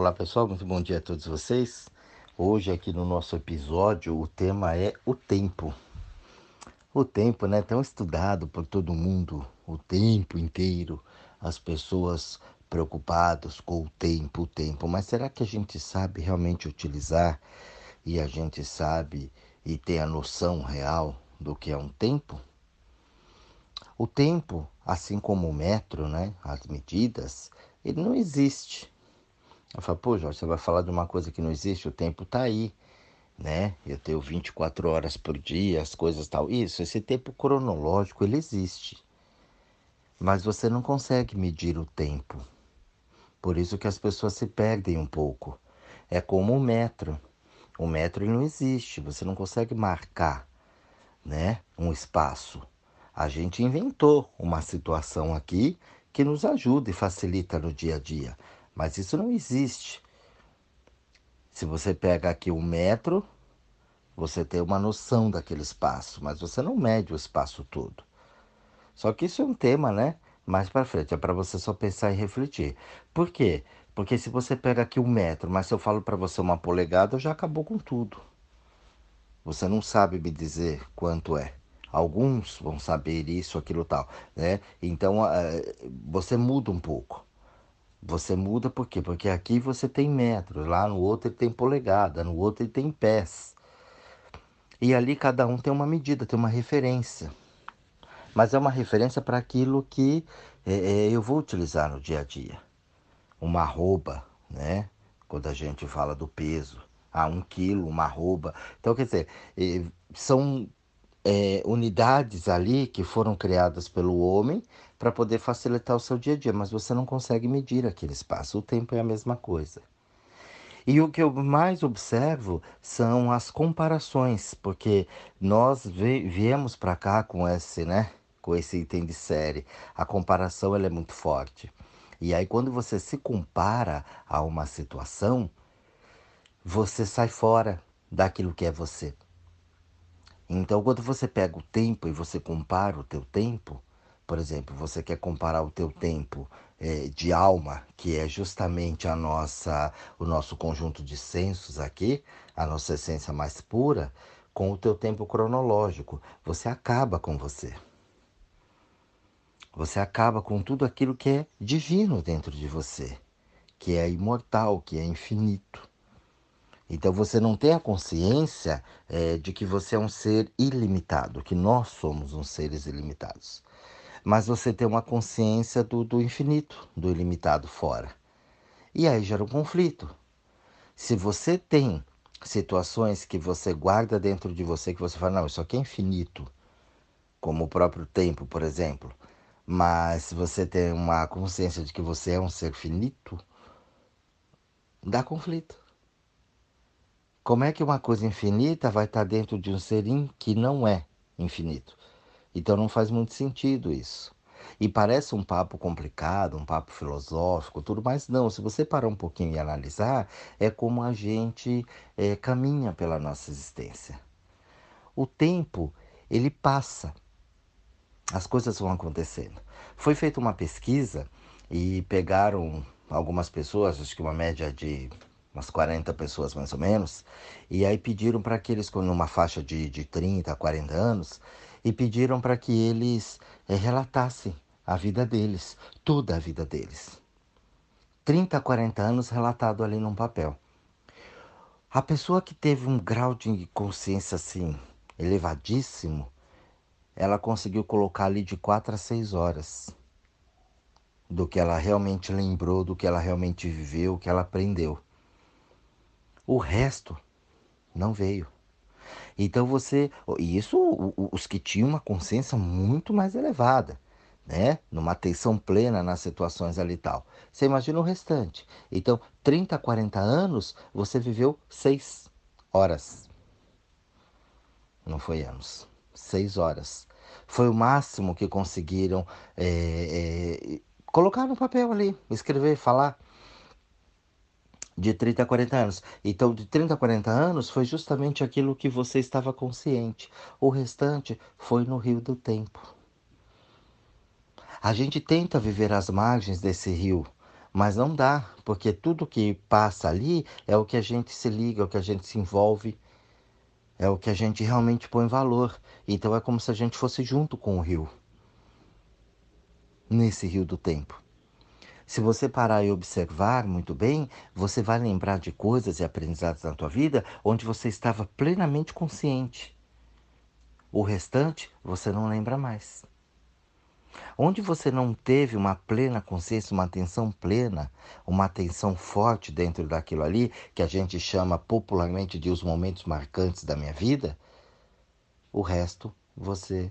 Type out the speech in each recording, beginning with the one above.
Olá pessoal, muito bom dia a todos vocês. Hoje aqui no nosso episódio o tema é o tempo. O tempo, né, tão estudado por todo mundo, o tempo inteiro, as pessoas preocupadas com o tempo, o tempo. Mas será que a gente sabe realmente utilizar e a gente sabe e tem a noção real do que é um tempo? O tempo, assim como o metro, né, as medidas, ele não existe. Eu falo, pô, Jorge, você vai falar de uma coisa que não existe, o tempo está aí, né? Eu tenho 24 horas por dia, as coisas tal. Isso, esse tempo cronológico, ele existe. Mas você não consegue medir o tempo. Por isso que as pessoas se perdem um pouco. É como o metro. O metro não existe, você não consegue marcar, né, um espaço. A gente inventou uma situação aqui que nos ajuda e facilita no dia a dia. Mas isso não existe. Se você pega aqui um metro, você tem uma noção daquele espaço, mas você não mede o espaço todo. Só que isso é um tema, né? Mais para frente, é para você só pensar e refletir. Por quê? Porque se você pega aqui um metro, mas se eu falo para você uma polegada, já acabou com tudo. Você não sabe me dizer quanto é. Alguns vão saber isso, aquilo tal, né? Então, você muda um pouco. Você muda por quê? Porque aqui você tem metros, lá no outro ele tem polegada, no outro ele tem pés. E ali cada um tem uma medida, tem uma referência. Mas é uma referência para aquilo que é, é, eu vou utilizar no dia a dia. Uma arroba, né? Quando a gente fala do peso. Ah, um quilo, uma arroba. Então, quer dizer, é, são é, unidades ali que foram criadas pelo homem para poder facilitar o seu dia a dia, mas você não consegue medir aquele espaço. O tempo é a mesma coisa. E o que eu mais observo são as comparações, porque nós viemos para cá com esse, né, com esse item de série. A comparação ela é muito forte. E aí quando você se compara a uma situação, você sai fora daquilo que é você. Então, quando você pega o tempo e você compara o teu tempo, por exemplo, você quer comparar o teu tempo é, de alma, que é justamente a nossa, o nosso conjunto de sensos aqui, a nossa essência mais pura, com o teu tempo cronológico, você acaba com você. Você acaba com tudo aquilo que é divino dentro de você, que é imortal, que é infinito. Então você não tem a consciência é, de que você é um ser ilimitado, que nós somos uns seres ilimitados. Mas você tem uma consciência do, do infinito, do ilimitado fora. E aí gera um conflito. Se você tem situações que você guarda dentro de você, que você fala, não, isso aqui é infinito, como o próprio tempo, por exemplo. Mas você tem uma consciência de que você é um ser finito, dá conflito. Como é que uma coisa infinita vai estar dentro de um ser que não é infinito? Então não faz muito sentido isso. E parece um papo complicado, um papo filosófico, tudo, mas não. Se você parar um pouquinho e analisar, é como a gente é, caminha pela nossa existência. O tempo, ele passa. As coisas vão acontecendo. Foi feita uma pesquisa e pegaram algumas pessoas, acho que uma média de umas 40 pessoas mais ou menos, e aí pediram para que eles, numa faixa de, de 30 a 40 anos, e pediram para que eles é, relatassem a vida deles, toda a vida deles. 30 a 40 anos relatado ali num papel. A pessoa que teve um grau de consciência assim elevadíssimo, ela conseguiu colocar ali de 4 a 6 horas do que ela realmente lembrou, do que ela realmente viveu, o que ela aprendeu. O resto não veio. Então você, e isso os que tinham uma consciência muito mais elevada, né? Numa atenção plena nas situações ali e tal. Você imagina o restante. Então, 30, 40 anos, você viveu seis horas. Não foi anos, seis horas. Foi o máximo que conseguiram é, é, colocar no papel ali, escrever, falar de 30 a 40 anos. Então, de 30 a 40 anos foi justamente aquilo que você estava consciente. O restante foi no rio do tempo. A gente tenta viver às margens desse rio, Mas não dá, porque tudo que passa ali é o que a gente se liga, é o que a gente se envolve, é o que a gente realmente põe valor. Então é como se a gente fosse junto com o rio, nesse rio do tempo. Se você parar e observar muito bem, você vai lembrar de coisas e aprendizados na tua vida onde você estava plenamente consciente. O restante você não lembra mais. Onde você não teve uma plena consciência, uma atenção plena, uma atenção forte dentro daquilo ali, que a gente chama popularmente de os momentos marcantes da minha vida, o resto você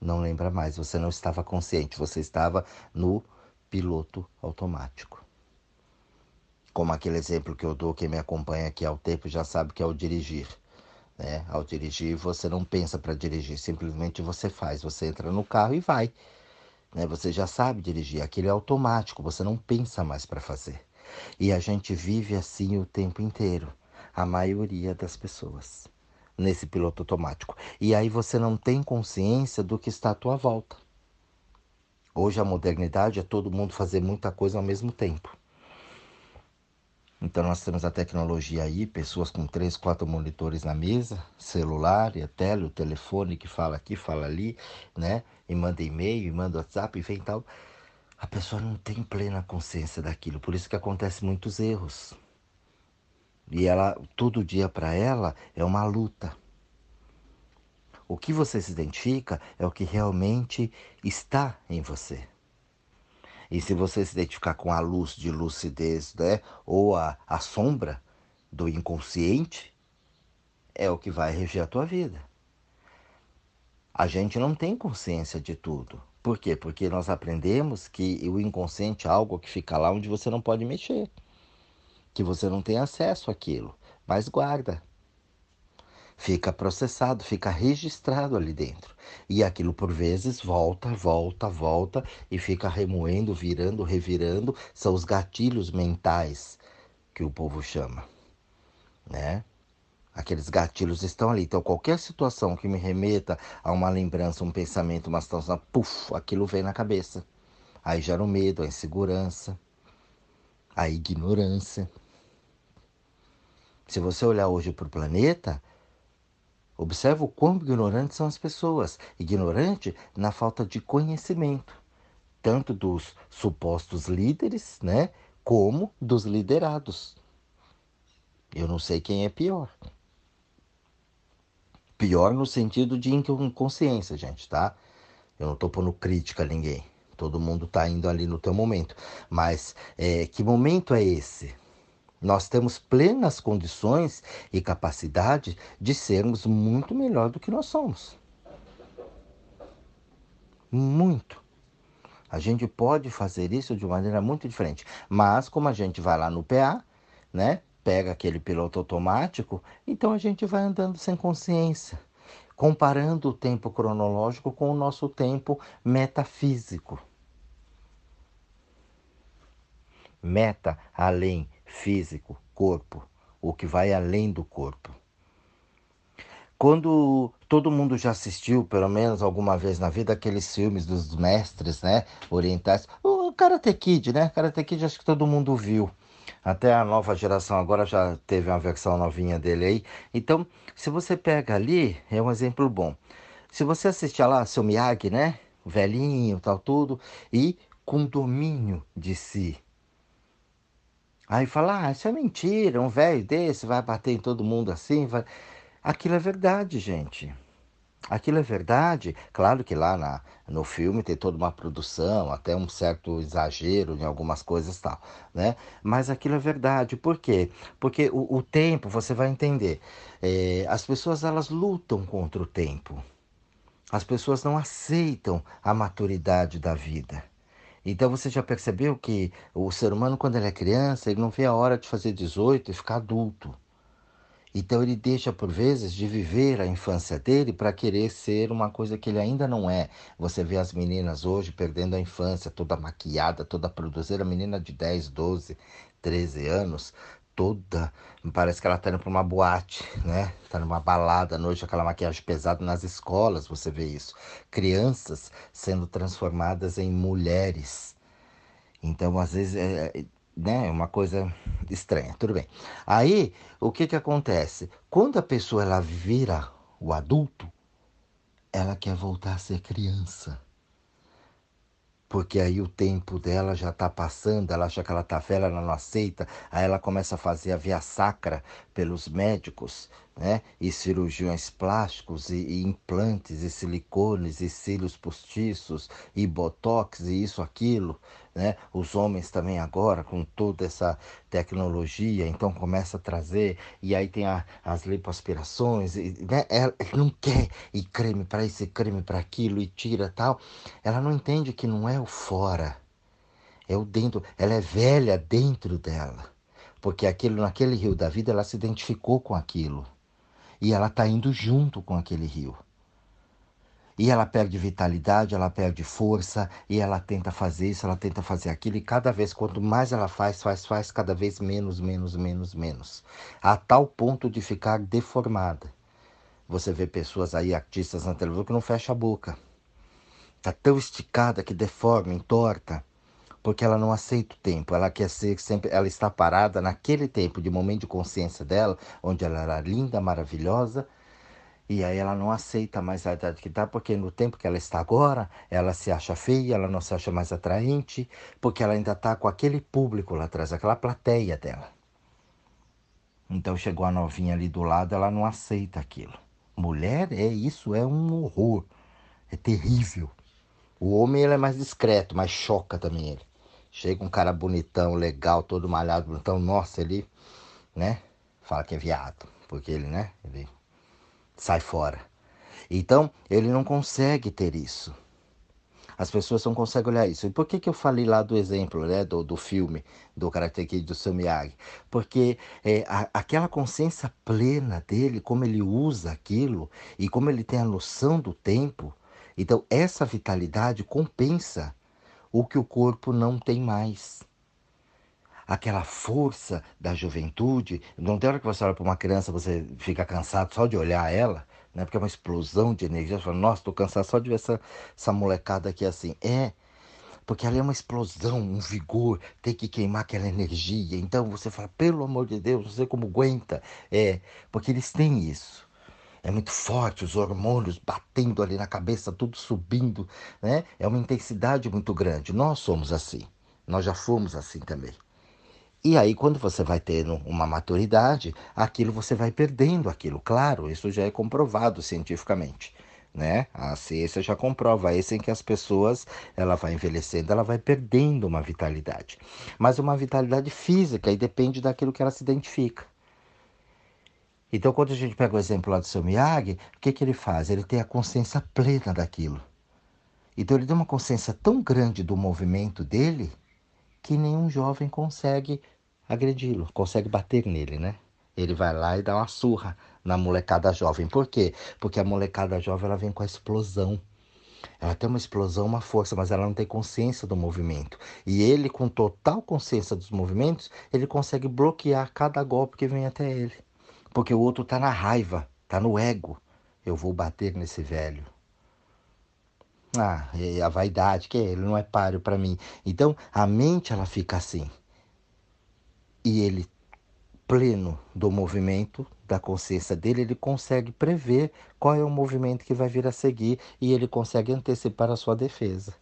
não lembra mais, você não estava consciente, você estava no piloto automático. Como aquele exemplo que eu dou, quem me acompanha aqui ao tempo já sabe que é o dirigir. Né? Ao dirigir, você não pensa para dirigir, simplesmente você faz. Você entra no carro e vai. Né? Você já sabe dirigir, aquilo é automático, você não pensa mais para fazer. E a gente vive assim o tempo inteiro, a maioria das pessoas, nesse piloto automático. E aí você não tem consciência do que está à tua volta. Hoje a modernidade é todo mundo fazer muita coisa ao mesmo tempo. Então nós temos a tecnologia aí, pessoas com três, quatro monitores na mesa, celular, e a tele, o telefone que fala aqui, fala ali, né? E manda e-mail, e manda WhatsApp, e vem tal. A pessoa não tem plena consciência daquilo, por isso que acontecem muitos erros. E ela, todo dia para ela é uma luta. O que você se identifica é o que realmente está em você. E se você se identificar com a luz de lucidez, né, ou a, a sombra do inconsciente, é o que vai reger a tua vida. A gente não tem consciência de tudo. Por quê? Porque nós aprendemos que o inconsciente é algo que fica lá onde você não pode mexer, que você não tem acesso àquilo, mas guarda fica processado, fica registrado ali dentro. E aquilo por vezes volta, volta, volta e fica remoendo, virando, revirando. São os gatilhos mentais que o povo chama, né? Aqueles gatilhos estão ali. Então, qualquer situação que me remeta a uma lembrança, um pensamento, uma situação, puf, aquilo vem na cabeça. Aí gera o medo, a insegurança, a ignorância. Se você olhar hoje para o planeta, Observa o quão ignorantes são as pessoas. Ignorante na falta de conhecimento, tanto dos supostos líderes, né, como dos liderados. Eu não sei quem é pior. Pior no sentido de inconsciência, gente, tá? Eu não estou pondo crítica a ninguém. Todo mundo está indo ali no teu momento. Mas é, que momento é esse? Nós temos plenas condições e capacidade de sermos muito melhor do que nós somos. Muito. A gente pode fazer isso de maneira muito diferente. Mas como a gente vai lá no PA, né? Pega aquele piloto automático, então a gente vai andando sem consciência, comparando o tempo cronológico com o nosso tempo metafísico. Meta além físico, corpo, o que vai além do corpo. Quando todo mundo já assistiu, pelo menos alguma vez na vida, aqueles filmes dos mestres, né, orientais, o Karate Kid, né? Karate Kid acho que todo mundo viu. Até a nova geração agora já teve uma versão novinha dele aí. Então, se você pega ali, é um exemplo bom. Se você assistir lá, seu Miyagi, né? Velhinho, tal, tudo, e com domínio de si, Aí fala, ah, isso é mentira, um velho desse vai bater em todo mundo assim. Vai... Aquilo é verdade, gente. Aquilo é verdade. Claro que lá na, no filme tem toda uma produção, até um certo exagero em algumas coisas tal, né? Mas aquilo é verdade. Por quê? Porque o, o tempo, você vai entender, é, as pessoas elas lutam contra o tempo. As pessoas não aceitam a maturidade da vida. Então você já percebeu que o ser humano, quando ele é criança, ele não vê a hora de fazer 18 e ficar adulto. Então ele deixa, por vezes, de viver a infância dele para querer ser uma coisa que ele ainda não é. Você vê as meninas hoje perdendo a infância, toda maquiada, toda produzida, menina de 10, 12, 13 anos, toda. Parece que ela está indo para uma boate, né? Está numa balada à noite, aquela maquiagem pesada nas escolas, você vê isso. Crianças sendo transformadas em mulheres. Então, às vezes, é, é né, uma coisa estranha. Tudo bem. Aí, o que, que acontece? Quando a pessoa ela vira o adulto, ela quer voltar a ser criança porque aí o tempo dela já está passando, ela acha que ela está velha, ela não aceita, aí ela começa a fazer a via sacra pelos médicos, né? E cirurgiões plásticos, e, e, implantes, e silicones, e cílios postiços, e botox, e isso, aquilo, né? Os homens também agora, com toda essa tecnologia, então começa a trazer, e aí tem a, as lipoaspirações, e, né? Ela não quer e creme para isso, e creme para aquilo, e tira tal. Ela não entende que não é o fora, é o dentro. Ela é velha dentro dela porque aquilo naquele rio da vida ela se identificou com aquilo e ela está indo junto com aquele rio. E ela perde vitalidade, ela perde força, e ela tenta fazer isso, ela tenta fazer aquilo, e cada vez, quanto mais ela faz, faz, faz, cada vez menos, menos, menos, menos. A tal ponto de ficar deformada. Você vê pessoas aí, artistas na televisão, que não fecha a boca. Está tão esticada que deforma, entorta porque ela não aceita o tempo. Ela quer ser sempre, ela está parada naquele tempo de momento de consciência dela, onde ela era linda, maravilhosa, e aí ela não aceita mais a idade que está, porque no tempo que ela está agora, ela se acha feia, ela não se acha mais atraente, porque ela ainda está com aquele público lá atrás, aquela plateia dela. Então chegou a novinha ali do lado, ela não aceita aquilo. Mulher, é isso, é um horror. É terrível. O homem ele é mais discreto, mas choca também ele. Chega um cara bonitão, legal, todo malhado, bonitão, nossa, ele, né? Fala que é viado, porque ele, né? Ele sai fora. Então, ele não consegue ter isso. As pessoas não conseguem olhar isso. E por que, que eu falei lá do exemplo, né, do, do filme, do Karate Kid, do seu Miyagi? Porque é, a, aquela consciência plena dele, como ele usa aquilo e como ele tem a noção do tempo, então essa vitalidade compensa o que o corpo não tem mais. Aquela força da juventude, não tem hora que você olha para uma criança, você fica cansado só de olhar ela, né? porque é uma explosão de energia. Você fala, nossa, estou cansado só de ver essa, essa molecada aqui assim. É, porque ela é uma explosão, um vigor, tem que queimar aquela energia. Então você fala, pelo amor de Deus, não sei como aguenta. É, porque eles têm isso é muito forte, os hormônios batendo ali na cabeça, tudo subindo, né? É uma intensidade muito grande. Nós somos assim, nós já fomos assim também. E aí, quando você vai tendo uma maturidade, aquilo você vai perdendo aquilo. Claro, isso já é comprovado cientificamente. Né? A ciência já comprova isso em que as pessoas, ela vai envelhecendo, ela vai perdendo uma vitalidade. Mas uma vitalidade física e depende daquilo que ela se identifica. Então, quando a gente pega o exemplo lá do seu Miyagi, o que, que ele faz? Ele tem a consciência plena daquilo. Então, ele tem uma consciência tão grande do movimento dele que nenhum jovem consegue agredi-lo, consegue bater nele, né? Ele vai lá e dá uma surra na molecada jovem. Por quê? Porque a molecada jovem ela vem com a explosão. Ela tem uma explosão, uma força, mas ela não tem consciência do movimento. E ele, com total consciência dos movimentos, ele consegue bloquear cada golpe que vem até ele. Porque o outro está na raiva, está no ego. Eu vou bater nesse velho. Ah, é a vaidade, que ele não é páreo para mim. Então, a mente ela fica assim. E ele, pleno do movimento, da consciência dele, ele consegue prever qual é o movimento que vai vir a seguir e ele consegue antecipar a sua defesa.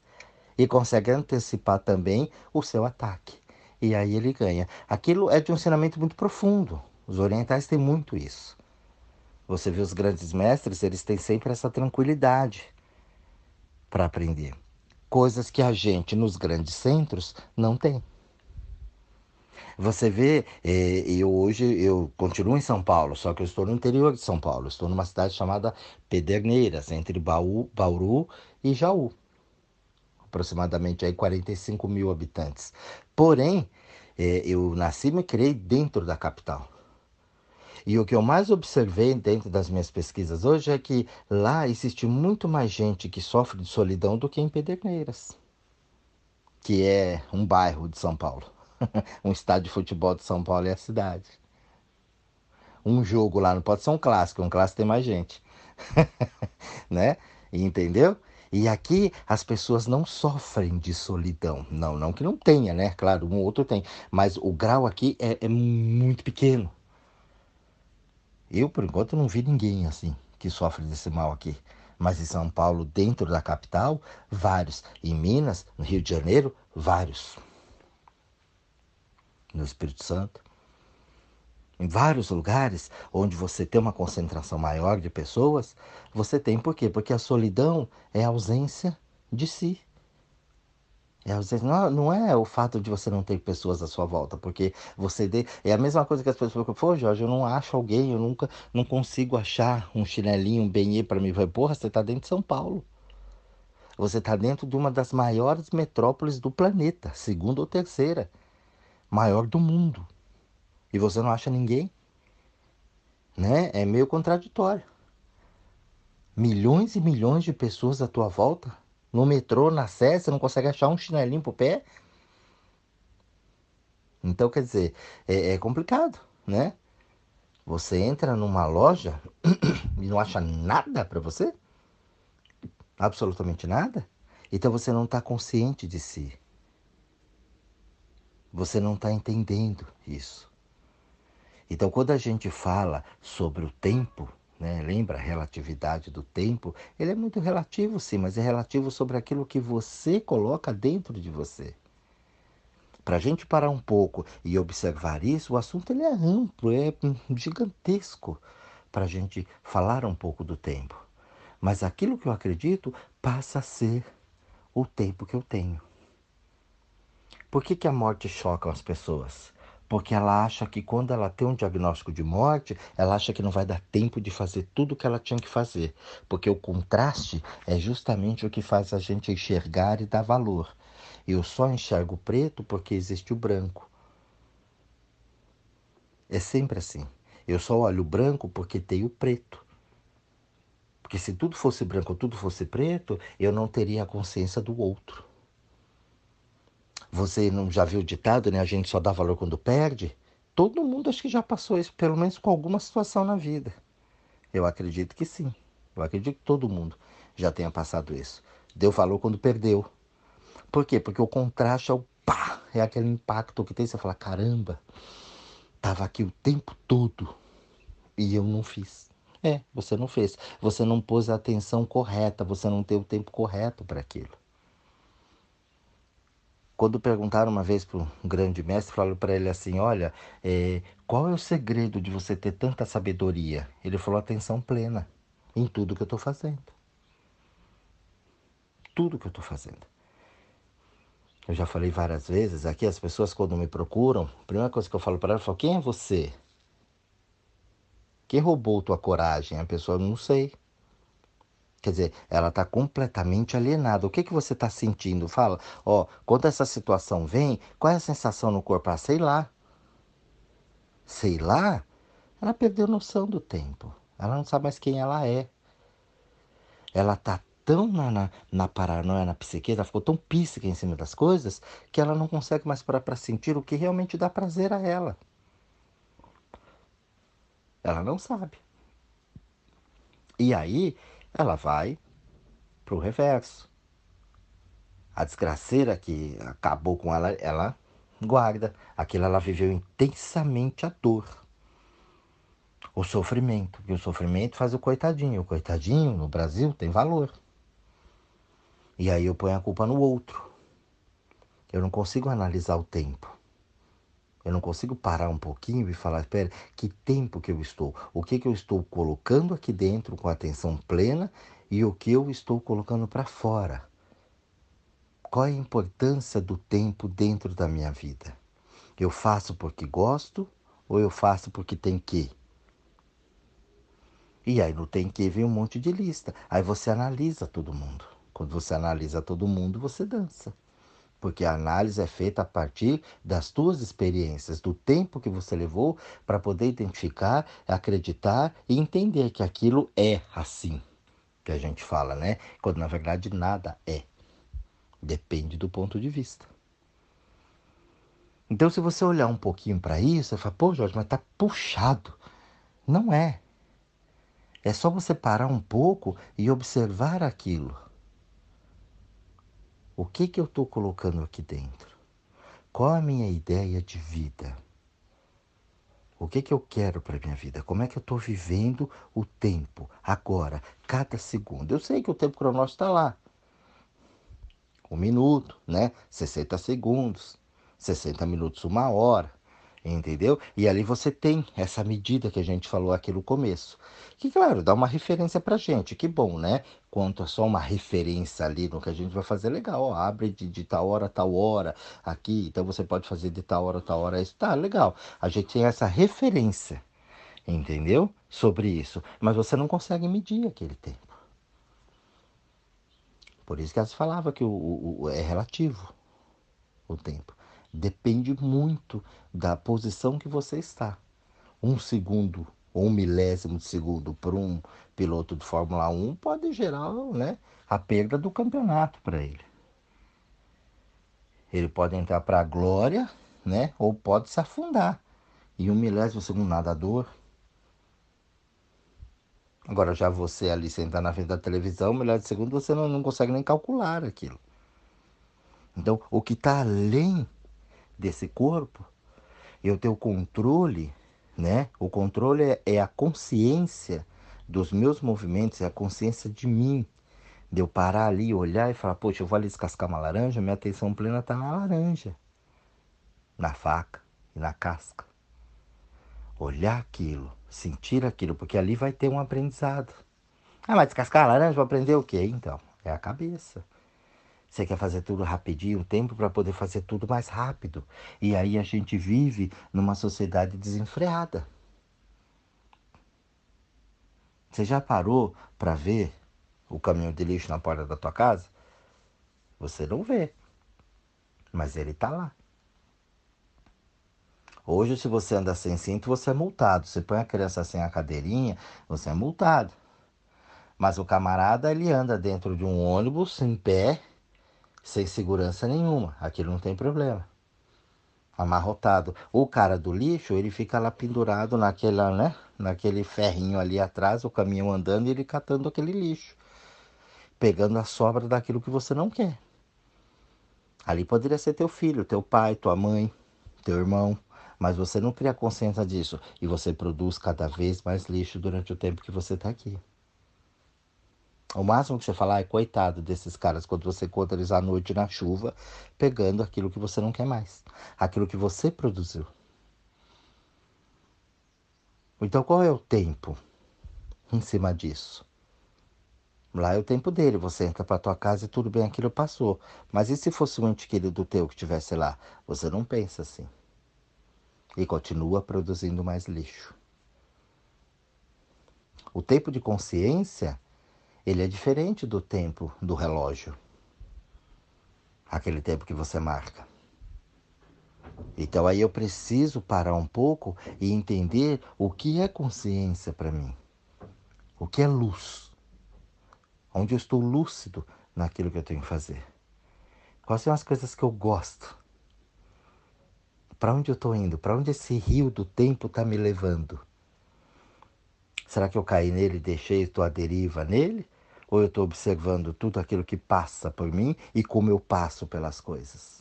E consegue antecipar também o seu ataque. E aí ele ganha. Aquilo é de um ensinamento muito profundo. Os orientais têm muito isso. Você vê os grandes mestres, eles têm sempre essa tranquilidade para aprender. Coisas que a gente nos grandes centros não tem. Você vê, eh, eu hoje eu continuo em São Paulo, só que eu estou no interior de São Paulo. Estou numa cidade chamada Pederneiras, entre Baú, Bauru e Jaú. Aproximadamente aí 45 mil habitantes. Porém, eh, eu nasci e me criei dentro da capital. E o que eu mais observei dentro das minhas pesquisas hoje é que lá existe muito mais gente que sofre de solidão do que em Pederneiras, que é um bairro de São Paulo. um estádio de futebol de São Paulo é a cidade. Um jogo lá não pode ser um clássico, um clássico tem mais gente. né? Entendeu? E aqui as pessoas não sofrem de solidão. Não, não que não tenha, né? Claro, um ou outro tem. Mas o grau aqui é, é muito pequeno. Eu, por enquanto, não vi ninguém assim que sofre desse mal aqui. Mas em São Paulo, dentro da capital, vários. Em Minas, no Rio de Janeiro, vários. No Espírito Santo. Em vários lugares onde você tem uma concentração maior de pessoas, você tem por quê? Porque a solidão é a ausência de si. É, não, não é o fato de você não ter pessoas à sua volta, porque você de, é a mesma coisa que as pessoas falam, pô, Jorge, eu não acho alguém, eu nunca não consigo achar um chinelinho, um benê para mim. Porra, você está dentro de São Paulo. Você está dentro de uma das maiores metrópoles do planeta, segunda ou terceira, maior do mundo. E você não acha ninguém? Né? É meio contraditório. Milhões e milhões de pessoas à tua volta no metrô, na sé, você não consegue achar um chinelinho pro pé. Então, quer dizer, é, é complicado, né? Você entra numa loja e não acha nada para você? Absolutamente nada? Então você não está consciente de si. Você não está entendendo isso. Então, quando a gente fala sobre o tempo, né? Lembra a relatividade do tempo? Ele é muito relativo, sim, mas é relativo sobre aquilo que você coloca dentro de você. Para a gente parar um pouco e observar isso, o assunto ele é amplo, é gigantesco para a gente falar um pouco do tempo. Mas aquilo que eu acredito passa a ser o tempo que eu tenho. Por que, que a morte choca as pessoas? Porque ela acha que quando ela tem um diagnóstico de morte, ela acha que não vai dar tempo de fazer tudo o que ela tinha que fazer, porque o contraste é justamente o que faz a gente enxergar e dar valor. Eu só enxergo o preto porque existe o branco. É sempre assim. Eu só olho o branco porque tem o preto. Porque se tudo fosse branco ou tudo fosse preto, eu não teria a consciência do outro. Você não já viu o ditado, né? A gente só dá valor quando perde? Todo mundo acho que já passou isso, pelo menos com alguma situação na vida. Eu acredito que sim. Eu acredito que todo mundo já tenha passado isso. Deu valor quando perdeu. Por quê? Porque o contraste é o pá, é aquele impacto que tem. Você fala, caramba, tava aqui o tempo todo e eu não fiz. É, você não fez. Você não pôs a atenção correta, você não teve o tempo correto para aquilo. Quando perguntaram uma vez para um grande mestre, falaram para ele assim: Olha, é, qual é o segredo de você ter tanta sabedoria? Ele falou: atenção plena em tudo que eu estou fazendo. Tudo que eu estou fazendo. Eu já falei várias vezes aqui, as pessoas quando me procuram, a primeira coisa que eu falo para elas, quem é você? Quem roubou tua coragem? A pessoa, não sei. Quer dizer, ela está completamente alienada. O que, que você está sentindo? Fala, ó, quando essa situação vem, qual é a sensação no corpo? Ah, sei lá. Sei lá? Ela perdeu noção do tempo. Ela não sabe mais quem ela é. Ela está tão na, na, na paranoia, na psique, ela ficou tão píssica em cima das coisas, que ela não consegue mais parar para sentir o que realmente dá prazer a ela. Ela não sabe. E aí, ela vai para o reverso. A desgraceira que acabou com ela, ela guarda. Aquilo ela viveu intensamente a dor. O sofrimento. E o sofrimento faz o coitadinho. O coitadinho no Brasil tem valor. E aí eu ponho a culpa no outro. Eu não consigo analisar o tempo. Eu não consigo parar um pouquinho e falar, espera, que tempo que eu estou? O que, que eu estou colocando aqui dentro com atenção plena e o que eu estou colocando para fora? Qual é a importância do tempo dentro da minha vida? Eu faço porque gosto ou eu faço porque tem que? E aí não tem que vem um monte de lista. Aí você analisa todo mundo. Quando você analisa todo mundo, você dança porque a análise é feita a partir das tuas experiências, do tempo que você levou para poder identificar, acreditar e entender que aquilo é assim, que a gente fala, né? Quando na verdade nada é. Depende do ponto de vista. Então, se você olhar um pouquinho para isso, você fala, pô, Jorge, mas tá puxado. Não é. É só você parar um pouco e observar aquilo. O que, que eu estou colocando aqui dentro? Qual a minha ideia de vida? O que, que eu quero para minha vida? Como é que eu estou vivendo o tempo, agora, cada segundo? Eu sei que o tempo cronológico está lá. Um minuto, né? 60 segundos, 60 minutos, uma hora entendeu? E ali você tem essa medida que a gente falou aqui no começo. Que, claro, dá uma referência pra gente, que bom, né? Quanto a só uma referência ali no que a gente vai fazer, legal, ó, abre de, de tal hora, tal hora, aqui, então você pode fazer de tal hora, tal hora, isso tá legal. A gente tem essa referência, entendeu? Sobre isso, mas você não consegue medir aquele tempo. Por isso que elas falavam que o, o, o é relativo o tempo. Depende muito da posição que você está. Um segundo um milésimo de segundo para um piloto de Fórmula 1 pode gerar né, a perda do campeonato para ele. Ele pode entrar para a glória, né, ou pode se afundar. E um milésimo segundo nadador. Agora já você ali sentar na frente da televisão, um milésimo segundo, você não, não consegue nem calcular aquilo. Então, o que está além desse corpo, eu tenho controle, né? O controle é, é a consciência dos meus movimentos, é a consciência de mim. De eu parar ali, olhar e falar, poxa, eu vou ali descascar uma laranja, minha atenção plena está na laranja, na faca e na casca. Olhar aquilo, sentir aquilo, porque ali vai ter um aprendizado. Ah, mas descascar a laranja, vou aprender o quê? Então, é a cabeça. Você quer fazer tudo rapidinho, tempo para poder fazer tudo mais rápido. E aí a gente vive numa sociedade desenfreada. Você já parou para ver o caminhão de lixo na porta da tua casa? Você não vê. Mas ele está lá. Hoje, se você anda sem cinto, você é multado. Você põe a criança sem a cadeirinha, você é multado. Mas o camarada, ele anda dentro de um ônibus, em pé, sem segurança nenhuma. Aquilo não tem problema. Amarrotado. O cara do lixo, ele fica lá pendurado naquela, né? Naquele ferrinho ali atrás, o caminhão andando e ele catando aquele lixo. Pegando a sobra daquilo que você não quer. Ali poderia ser teu filho, teu pai, tua mãe, teu irmão. Mas você não cria consciência disso. E você produz cada vez mais lixo durante o tempo que você está aqui. O máximo que você falar é coitado desses caras quando você encontra eles à noite na chuva, pegando aquilo que você não quer mais, aquilo que você produziu. Então qual é o tempo em cima disso? Lá é o tempo dele, você entra para tua casa e tudo bem, aquilo passou. Mas e se fosse um ente querido teu que estivesse lá? Você não pensa assim. E continua produzindo mais lixo. O tempo de consciência ele é diferente do tempo do relógio. Aquele tempo que você marca. Então aí eu preciso parar um pouco e entender o que é consciência para mim. O que é luz? Onde eu estou lúcido naquilo que eu tenho que fazer. Quais são as coisas que eu gosto? Para onde eu estou indo? Para onde esse rio do tempo está me levando? Será que eu caí nele e deixei, estou à deriva nele? Ou eu estou observando tudo aquilo que passa por mim e como eu passo pelas coisas?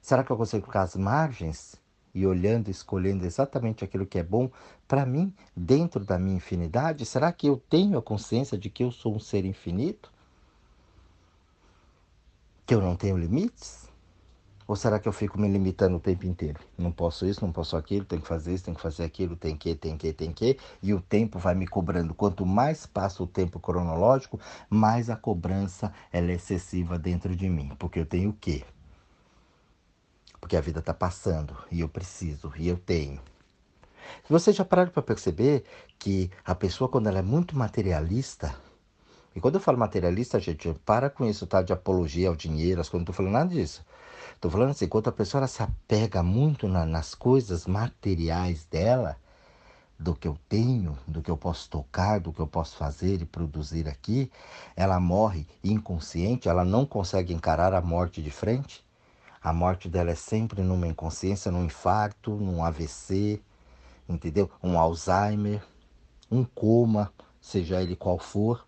Será que eu consigo ficar às margens e olhando, escolhendo exatamente aquilo que é bom para mim, dentro da minha infinidade? Será que eu tenho a consciência de que eu sou um ser infinito? Que eu não tenho limites? Ou será que eu fico me limitando o tempo inteiro? Não posso isso, não posso aquilo, tenho que fazer isso, tenho que fazer aquilo, tem que, tem que, tem que. E o tempo vai me cobrando. Quanto mais passa o tempo cronológico, mais a cobrança ela é excessiva dentro de mim. Porque eu tenho o quê? Porque a vida está passando e eu preciso e eu tenho. Vocês já pararam para perceber que a pessoa, quando ela é muito materialista, e quando eu falo materialista, gente, para com isso, tá? De apologia ao dinheiro, as coisas, não estou falando nada disso. Estou falando assim, quando a pessoa se apega muito na, nas coisas materiais dela, do que eu tenho, do que eu posso tocar, do que eu posso fazer e produzir aqui, ela morre inconsciente, ela não consegue encarar a morte de frente. A morte dela é sempre numa inconsciência, num infarto, num AVC, entendeu? Um Alzheimer, um coma, seja ele qual for.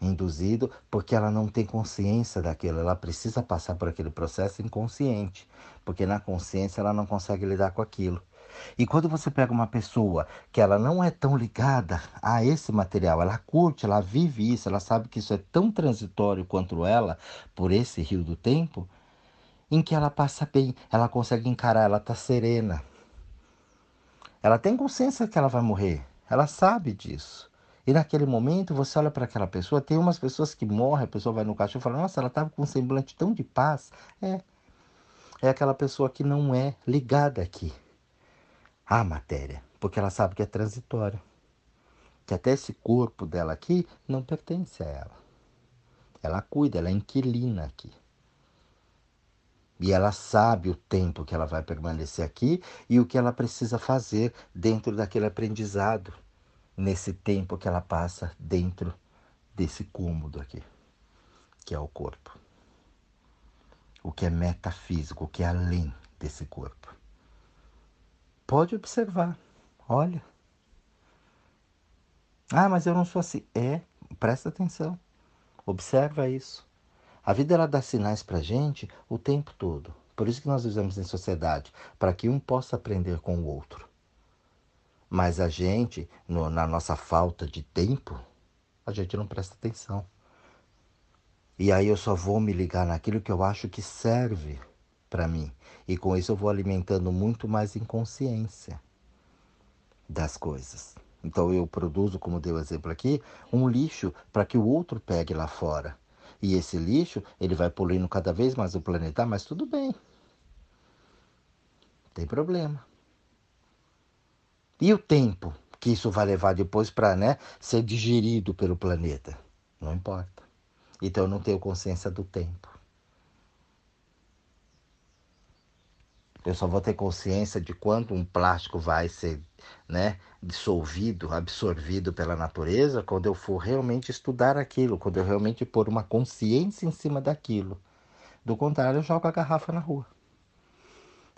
Induzido porque ela não tem consciência daquilo, ela precisa passar por aquele processo inconsciente, porque na consciência ela não consegue lidar com aquilo. E quando você pega uma pessoa que ela não é tão ligada a esse material, ela curte, ela vive isso, ela sabe que isso é tão transitório quanto ela por esse rio do tempo, em que ela passa bem, ela consegue encarar, ela está serena. Ela tem consciência que ela vai morrer, ela sabe disso. E naquele momento você olha para aquela pessoa, tem umas pessoas que morrem, a pessoa vai no caixão e fala, nossa, ela estava com um semblante tão de paz. É, é aquela pessoa que não é ligada aqui à matéria, porque ela sabe que é transitório. Que até esse corpo dela aqui não pertence a ela. Ela cuida, ela é inquilina aqui. E ela sabe o tempo que ela vai permanecer aqui e o que ela precisa fazer dentro daquele aprendizado nesse tempo que ela passa dentro desse cômodo aqui, que é o corpo. O que é metafísico, o que é além desse corpo. Pode observar, olha. Ah, mas eu não sou assim. É, presta atenção. Observa isso. A vida ela dá sinais para gente o tempo todo. Por isso que nós vivemos em sociedade, para que um possa aprender com o outro. Mas a gente, no, na nossa falta de tempo, a gente não presta atenção. E aí eu só vou me ligar naquilo que eu acho que serve para mim. E com isso eu vou alimentando muito mais inconsciência das coisas. Então eu produzo, como deu exemplo aqui, um lixo para que o outro pegue lá fora. E esse lixo, ele vai poluindo cada vez mais o planeta, mas tudo bem. Tem problema. E o tempo que isso vai levar depois para né, ser digerido pelo planeta? Não importa. Então eu não tenho consciência do tempo. Eu só vou ter consciência de quanto um plástico vai ser né, dissolvido, absorvido pela natureza, quando eu for realmente estudar aquilo, quando eu realmente pôr uma consciência em cima daquilo. Do contrário, eu jogo a garrafa na rua.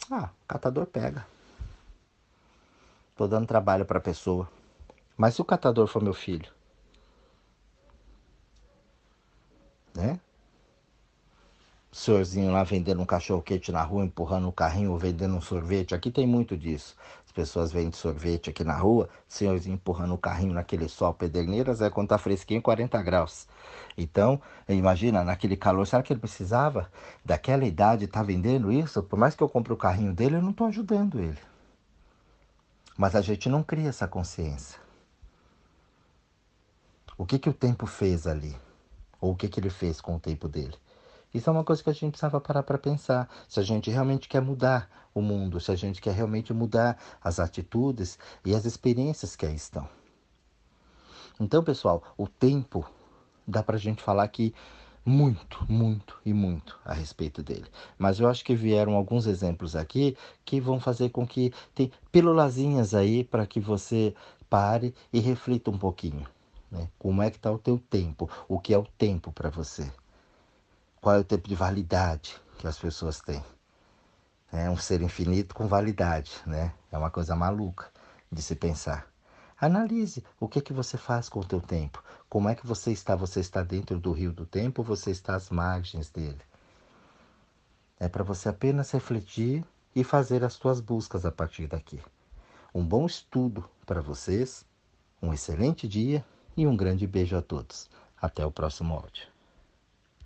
Ah, o catador pega. Estou dando trabalho para a pessoa. Mas se o catador for meu filho? Né? O senhorzinho lá vendendo um cachorro quente na rua, empurrando um carrinho, vendendo um sorvete. Aqui tem muito disso. As pessoas vendem sorvete aqui na rua, senhorzinho empurrando o um carrinho naquele sol pederneiras, é quando tá fresquinho 40 graus. Então, imagina, naquele calor, será que ele precisava daquela idade estar tá vendendo isso? Por mais que eu compre o carrinho dele, eu não estou ajudando ele. Mas a gente não cria essa consciência. O que, que o tempo fez ali? Ou o que, que ele fez com o tempo dele? Isso é uma coisa que a gente precisava parar para pensar. Se a gente realmente quer mudar o mundo, se a gente quer realmente mudar as atitudes e as experiências que aí estão. Então, pessoal, o tempo dá para a gente falar que muito, muito e muito a respeito dele. Mas eu acho que vieram alguns exemplos aqui que vão fazer com que tem pílulazinhas aí para que você pare e reflita um pouquinho. Né? Como é que está o teu tempo? O que é o tempo para você? Qual é o tempo de validade que as pessoas têm? É um ser infinito com validade, né? É uma coisa maluca de se pensar. Analise o que que você faz com o teu tempo. Como é que você está? Você está dentro do rio do tempo ou você está às margens dele? É para você apenas refletir e fazer as suas buscas a partir daqui. Um bom estudo para vocês, um excelente dia e um grande beijo a todos. Até o próximo áudio.